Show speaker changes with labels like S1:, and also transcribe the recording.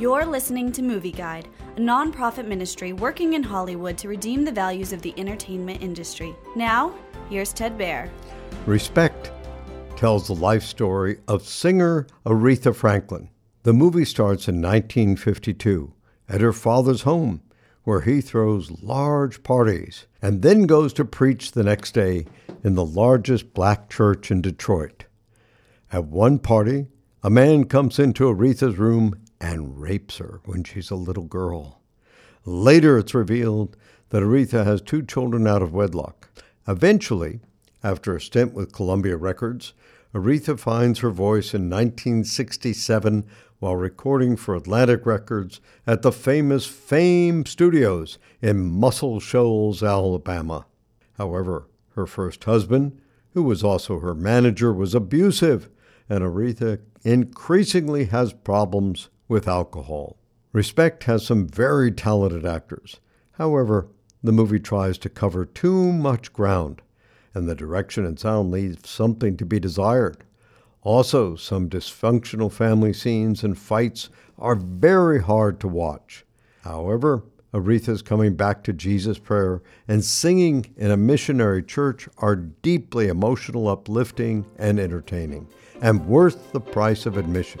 S1: You're listening to Movie Guide, a nonprofit ministry working in Hollywood to redeem the values of the entertainment industry. Now, here's Ted Baehr.
S2: Respect tells the life story of singer Aretha Franklin. The movie starts in 1952 at her father's home, where he throws large parties and then goes to preach the next day in the largest black church in Detroit. At one party, a man comes into Aretha's room and rapes her when she's a little girl. Later, it's revealed that Aretha has two children out of wedlock. Eventually, after a stint with Columbia Records, Aretha finds her voice in 1967 while recording for Atlantic Records at the famous Fame Studios in Muscle Shoals, Alabama. However, her first husband, who was also her manager, was abusive, and Aretha increasingly has problems with alcohol. Respect has some very talented actors. However, the movie tries to cover too much ground and the direction and sound leaves something to be desired. Also, some dysfunctional family scenes and fights are very hard to watch. However, Aretha's coming back to Jesus prayer and singing in a missionary church are deeply emotional, uplifting, and entertaining, and worth the price of admission.